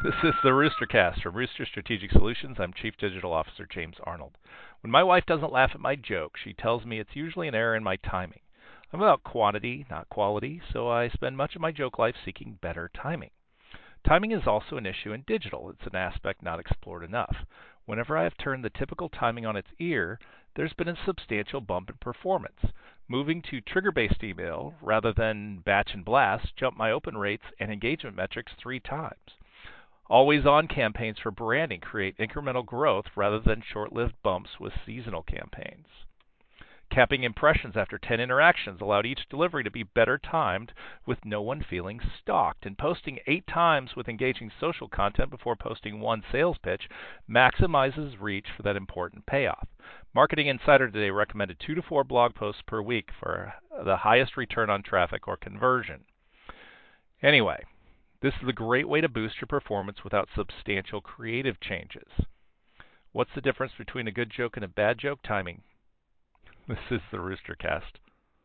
This is the Roostercast from Rooster Strategic Solutions. I'm Chief Digital Officer James Arnold. When my wife doesn't laugh at my joke, she tells me it's usually an error in my timing. I'm about quantity, not quality, so I spend much of my joke life seeking better timing. Timing is also an issue in digital. It's an aspect not explored enough. Whenever I have turned the typical timing on its ear, there's been a substantial bump in performance. Moving to trigger-based email rather than batch and blast jumped my open rates and engagement metrics three times. Always on campaigns for branding create incremental growth rather than short lived bumps with seasonal campaigns. Capping impressions after 10 interactions allowed each delivery to be better timed with no one feeling stalked. And posting eight times with engaging social content before posting one sales pitch maximizes reach for that important payoff. Marketing Insider today recommended two to four blog posts per week for the highest return on traffic or conversion. Anyway, this is a great way to boost your performance without substantial creative changes. What's the difference between a good joke and a bad joke? Timing. This is the Roostercast.